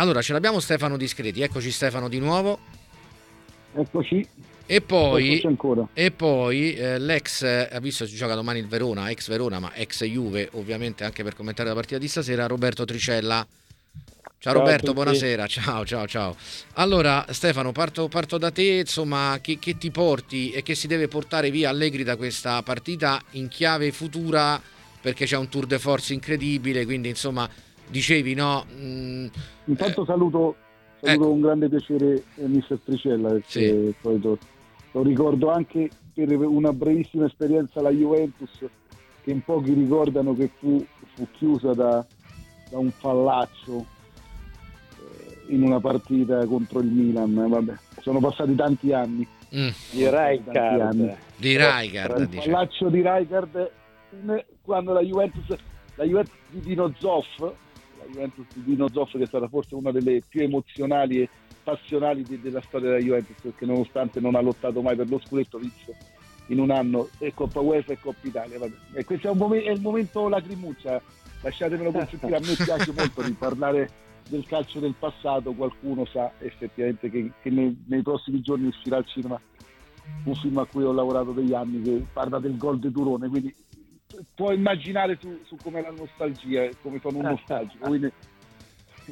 Allora, ce l'abbiamo Stefano Discreti, eccoci Stefano di nuovo. Eccoci. E poi, e poi eh, l'ex, ha visto si gioca domani il Verona, ex Verona, ma ex Juve, ovviamente anche per commentare la partita di stasera, Roberto Tricella. Ciao, ciao Roberto, buonasera, ciao ciao ciao. Allora Stefano, parto, parto da te, insomma, che, che, ti porti e che si deve portare via Allegri da questa partita in chiave futura, perché c'è un tour de force incredibile, quindi insomma, dicevi no... Mm, Intanto eh, saluto, saluto ecco. con grande piacere eh, Mister Tricella, perché sì. poi lo ricordo anche per una brevissima esperienza alla Juventus che in pochi ricordano che fu, fu chiusa da, da, un fallaccio eh, in una partita contro il Milan. Vabbè, sono passati tanti anni. Mm. Di Rijkaard. Di Rijkaard. Il fallaccio di Rijkaard quando la Juventus, la Juventus di Dino Zoff, la Juventus di Dino Zoff che è stata forse una delle più emozionali e passionali di, della storia della Juventus perché nonostante non ha lottato mai per lo scudetto vinse in un anno e Coppa UEFA e Coppa Italia vabbè. e questo è, mom- è, il momento lacrimuccia lasciatemelo consentire a me piace molto di parlare del calcio del passato qualcuno sa effettivamente che, che nei, nei, prossimi giorni uscirà al cinema un film a cui ho lavorato degli anni che parla del gol di Turone quindi puoi immaginare su, su come la nostalgia come sono un nostalgico quindi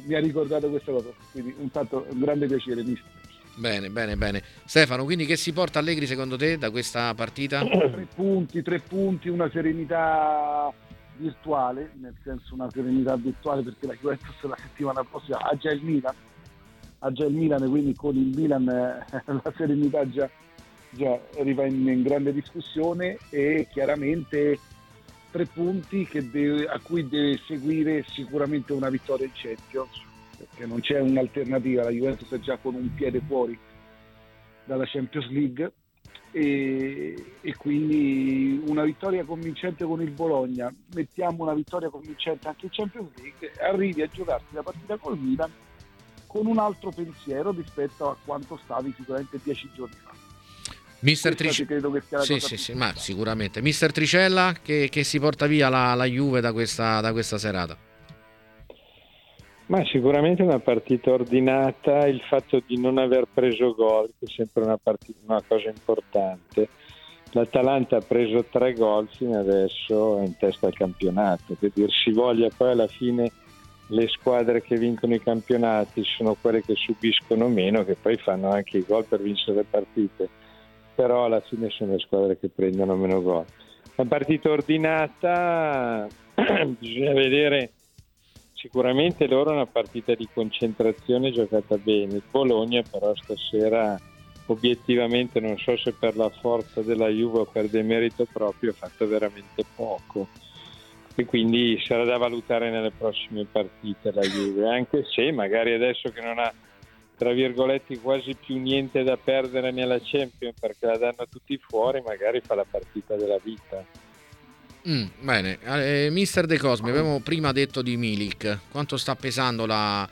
mi ha ricordato questa cosa, quindi un fatto un grande piacere, mister. Bene, bene, bene. Stefano, quindi che si porta Allegri secondo te da questa partita? tre punti, tre punti, una serenità virtuale, nel senso una serenità virtuale perché la Juventus la settimana prossima ha già il Milan, ha già il Milan, quindi con il Milan eh, la serenità già, già arriva in, in grande discussione e chiaramente tre punti deve, a cui deve seguire sicuramente una vittoria in Champions, perché non c'è un'alternativa, la Juventus è già con un piede fuori dalla Champions League e, e, quindi una vittoria convincente con il Bologna, mettiamo una vittoria convincente anche in Champions League, arrivi a giocarti la partita col Milan con un altro pensiero rispetto a quanto stavi sicuramente dieci giorni fa. Mister Tricella, sì, sì, sì, ma sicuramente. Mister Tricella che, che si porta via la, la Juve da questa, da questa, serata? Ma sicuramente una partita ordinata, il fatto di non aver preso gol, che è sempre una, partita, una cosa importante. L'Atalanta ha preso tre gol fino adesso è in testa al campionato, che dir si voglia poi alla fine le squadre che vincono i campionati sono quelle che subiscono meno, che poi fanno anche i gol per vincere le partite però alla fine sono le squadre che prendono meno gol. Una partita ordinata, bisogna vedere, sicuramente loro è una partita di concentrazione giocata bene, il Bologna però stasera obiettivamente non so se per la forza della Juve o per demerito proprio ha fatto veramente poco. E quindi sarà da valutare nelle prossime partite la Juve, anche se magari adesso che non ha tra virgolette quasi più niente da perdere nella Champions perché la danno tutti fuori, magari fa la partita della vita. Mm, bene, eh, mister De Cosme, abbiamo prima detto di Milik, quanto sta pesando la,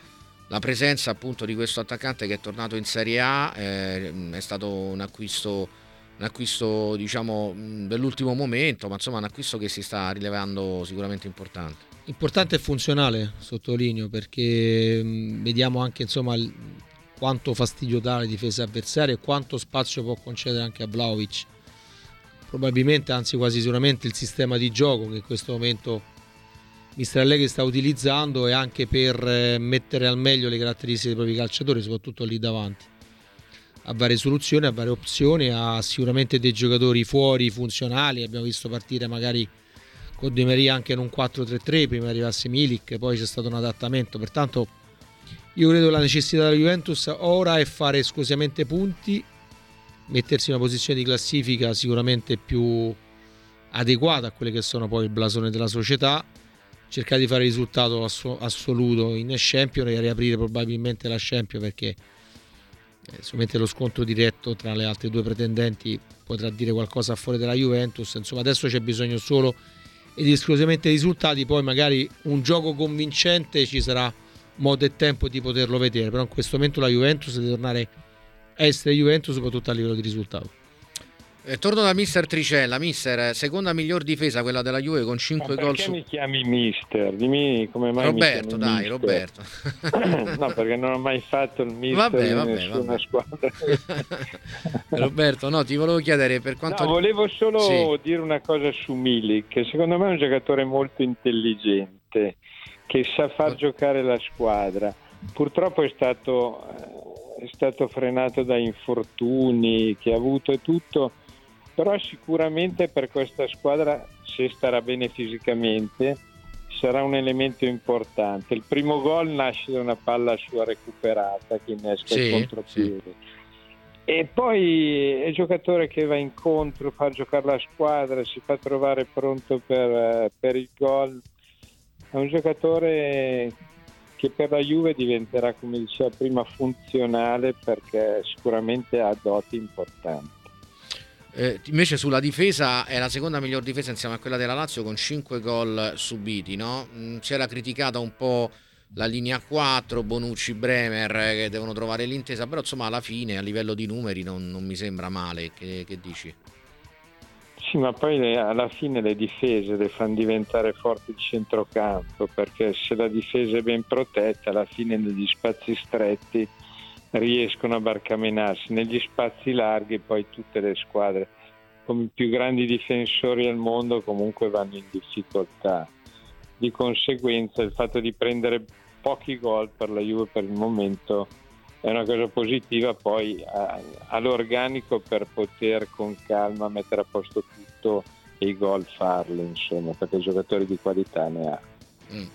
la, presenza appunto di questo attaccante che è tornato in Serie A, eh, è stato un acquisto, un acquisto diciamo dell'ultimo momento, ma insomma un acquisto che si sta rilevando sicuramente importante. Importante e funzionale, sottolineo, perché vediamo anche insomma quanto fastidio dà alle difese avversarie e quanto spazio può concedere anche a Vlaovic. Probabilmente, anzi quasi sicuramente, il sistema di gioco che in questo momento Mister Allegri sta utilizzando è anche per eh, mettere al meglio le caratteristiche dei propri calciatori, soprattutto lì davanti. Ha varie soluzioni, ha varie opzioni, ha sicuramente dei giocatori fuori funzionali, abbiamo visto partire magari con De Maria anche in un 4-3-3, prima arrivasse Milik, poi c'è stato un adattamento, pertanto io credo la necessità della Juventus ora è fare esclusivamente punti, mettersi in una posizione di classifica sicuramente più adeguata a quelle che sono poi il blasone della società, cercare di fare risultato assoluto in Champions e riaprire probabilmente la Champions perché eh, solamente lo scontro diretto tra le altre due pretendenti potrà dire qualcosa a fuori della Juventus. Insomma, adesso c'è bisogno solo ed esclusivamente di risultati, poi magari un gioco convincente ci sarà modo e tempo di poterlo vedere, però in questo momento la Juventus deve tornare a essere Juventus soprattutto a livello di risultato. Eh, torno da mister Tricella, mister, seconda miglior difesa quella della Juve con 5 gol su... mi chiami mister? Dimmi come mai Roberto, dai, mister? Roberto. no, perché non ho mai fatto il mister vabbè, vabbè, in nessuna vabbè. squadra. Roberto, no, ti volevo chiedere per quanto... No, volevo solo sì. dire una cosa su Milik, che secondo me è un giocatore molto intelligente, che sa far giocare la squadra. Purtroppo è stato, eh, è stato frenato da infortuni che ha avuto e tutto però sicuramente per questa squadra se starà bene fisicamente sarà un elemento importante. Il primo gol nasce da una palla sua recuperata che innesca sì, il contropiede. Sì. E poi è un giocatore che va incontro, fa giocare la squadra, si fa trovare pronto per, per il gol. È un giocatore che per la Juve diventerà, come diceva prima, funzionale perché sicuramente ha doti importanti. Eh, invece sulla difesa è la seconda miglior difesa insieme a quella della Lazio con 5 gol subiti. No? Mm, c'era criticata un po' la linea 4, Bonucci, Bremer eh, che devono trovare l'intesa, però insomma alla fine a livello di numeri non, non mi sembra male. Che, che, dici? Sì, ma poi le, alla fine le difese le fanno diventare forti di centrocampo perché se la difesa è ben protetta, alla fine negli spazi stretti riescono a barcamenarsi negli spazi larghi poi tutte le squadre come i più grandi difensori al mondo comunque vanno in difficoltà. Di conseguenza il fatto di prendere pochi gol per la Juve per il momento è una cosa positiva poi all'organico per poter con calma mettere a posto tutto e i gol farli insomma perché giocatori di qualità ne ha mm.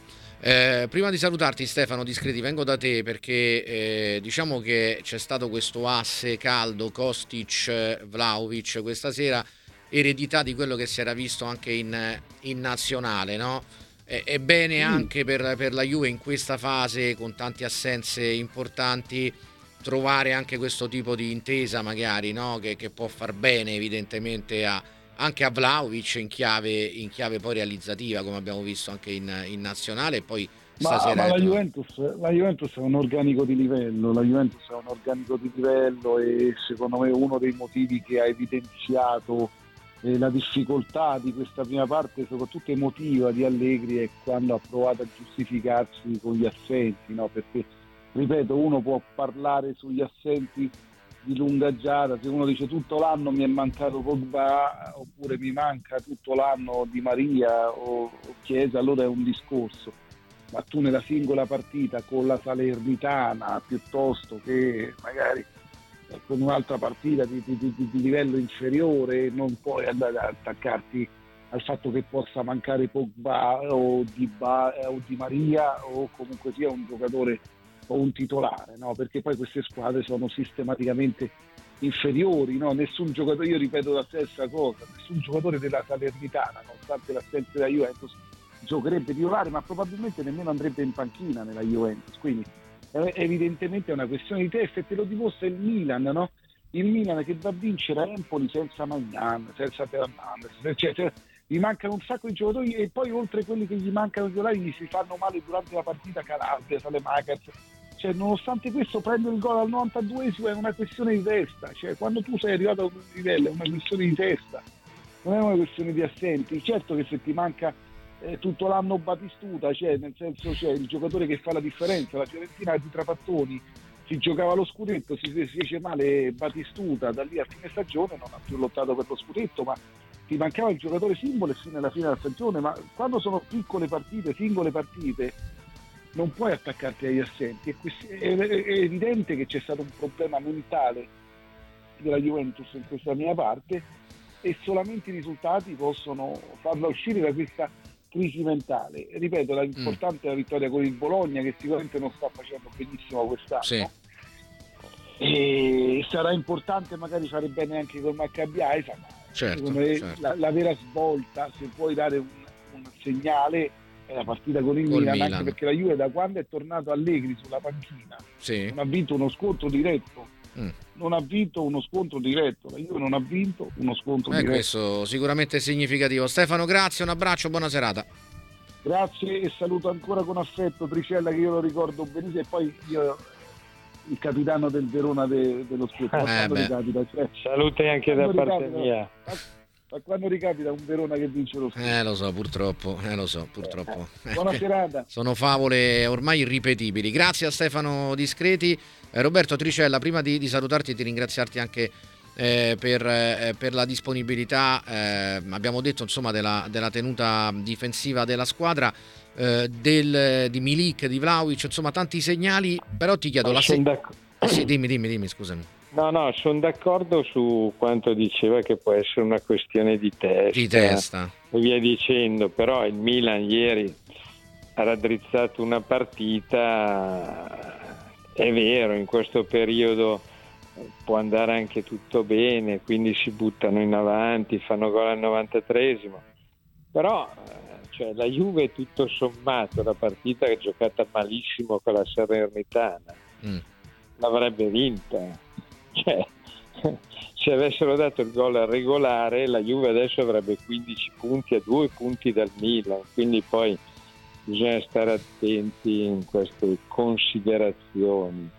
Eh, prima di salutarti Stefano Discreti vengo da te perché eh, diciamo che c'è stato questo asse caldo Kostic-Vlaovic questa sera, eredità di quello che si era visto anche in, in nazionale, no? È bene mm. anche per, per, la Juve in questa fase con tante assenze importanti trovare anche questo tipo di intesa magari no? che, che può far bene evidentemente a, anche a Vlaovic in chiave, in chiave poi realizzativa, come abbiamo visto anche in, in nazionale. E poi ma, ma la, Juventus, la, Juventus, è un organico di livello, la Juventus è un organico di livello e secondo me uno dei motivi che ha evidenziato eh, la difficoltà di questa prima parte, soprattutto emotiva di Allegri, è quando ha provato a giustificarsi con gli assenti, no? perché ripeto, uno può parlare sugli assenti di lunga giata, se uno dice tutto l'anno mi è mancato Pogba oppure mi manca tutto l'anno Di Maria o, Chiesa, allora è un discorso. Ma tu nella singola partita con la Salernitana piuttosto che magari con un'altra partita di, di, di, di livello inferiore non puoi andare ad attaccarti al fatto che possa mancare Pogba o Di, ba, o di Maria o comunque sia un giocatore o un titolare, no? perché poi queste squadre sono sistematicamente inferiori, no? nessun giocatore, io ripeto la stessa cosa, nessun giocatore della Salernitana, nonostante l'assenza della Juventus, giocherebbe titolare, ma probabilmente nemmeno andrebbe in panchina nella Juventus, quindi evidentemente è una questione di testa e te lo dimostra il Milan, no? il Milan che va a vincere a Empoli senza Magnan, senza cioè, cioè, gli mancano un sacco di giocatori e poi oltre a quelli che gli mancano di titolari gli si fanno male durante la partita Calabria, Salemakers, cioè, nonostante questo prendere il gol al 92esimo è una questione di testa, cioè, quando tu sei arrivato a un livello è una questione di testa, non è una questione di assenti. Certo che se ti manca eh, tutto l'anno Batistuta, cioè, nel senso c'è il giocatore che fa la differenza, la Fiorentina di Trapattoni si giocava lo scudetto, si, si fece male Batistuta, da lì a fine stagione non ha più lottato per lo scudetto, ma ti mancava il giocatore simbolo fino alla fine della stagione, ma quando sono piccole partite, singole partite, non puoi attaccarti agli assenti. È, evidente che c'è stato un problema mentale della Juventus in questa mia parte e solamente i risultati possono farla uscire da questa crisi mentale. Ripeto, l'importante mm. è la vittoria con il Bologna che sicuramente non sta facendo benissimo quest'anno. Sì. E sarà importante magari fare bene anche con Maccabi Aisa, ma certo, certo. La, la, vera svolta, se puoi dare un, un segnale, è la partita con il Milan, Milan, anche perché la Juve da quando è tornato Allegri sulla panchina sì. non ha vinto uno scontro diretto. Mm. Non ha vinto uno scontro diretto, la Juve non ha vinto uno scontro eh, diretto. Questo sicuramente è significativo. Stefano, grazie, un abbraccio, buona serata. Grazie e saluto ancora con affetto Tricella che io lo ricordo benissimo e poi io il capitano del Verona de, dello scudetto. Eh cioè, Salute anche da parte ricapita, mia. Ma quando ricapita un Verona che vince lo scudetto? Eh lo so, purtroppo, eh lo so, purtroppo. Eh, buona serata. Sono favole ormai irripetibili. Grazie a Stefano Discreti. Eh, Roberto Tricella, prima di, di salutarti e di ringraziarti anche eh, per, eh, per, la disponibilità, eh, abbiamo detto insomma della, della, tenuta difensiva della squadra, eh, del, di Milik, di Vlaovic, insomma tanti segnali, però ti chiedo la se... Eh, sì, dimmi, dimmi, dimmi, scusami. No, no, sono d'accordo su quanto diceva che può essere una questione di testa. Di testa. E via dicendo, però il Milan ieri ha raddrizzato una partita, è vero, in questo periodo può andare anche tutto bene, quindi si buttano in avanti, fanno gol al 93esimo, però eh, cioè, la Juve tutto sommato, la partita che è giocata malissimo con la Salernitana, mm. l'avrebbe vinta. Cioè, se avessero dato il gol regolare, la Juve adesso avrebbe 15 punti a due punti dal Milan, quindi poi bisogna stare attenti in queste considerazioni.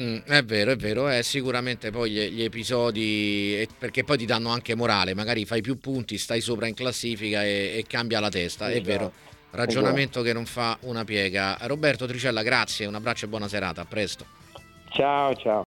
Mm, è vero, è vero, è sicuramente poi gli, gli, episodi, perché poi ti danno anche morale, magari fai più punti, stai sopra in classifica e, e cambia la testa, esatto. è vero, ragionamento esatto. che non fa una piega. Roberto Tricella, grazie, un abbraccio e buona serata, a presto. Ciao, ciao.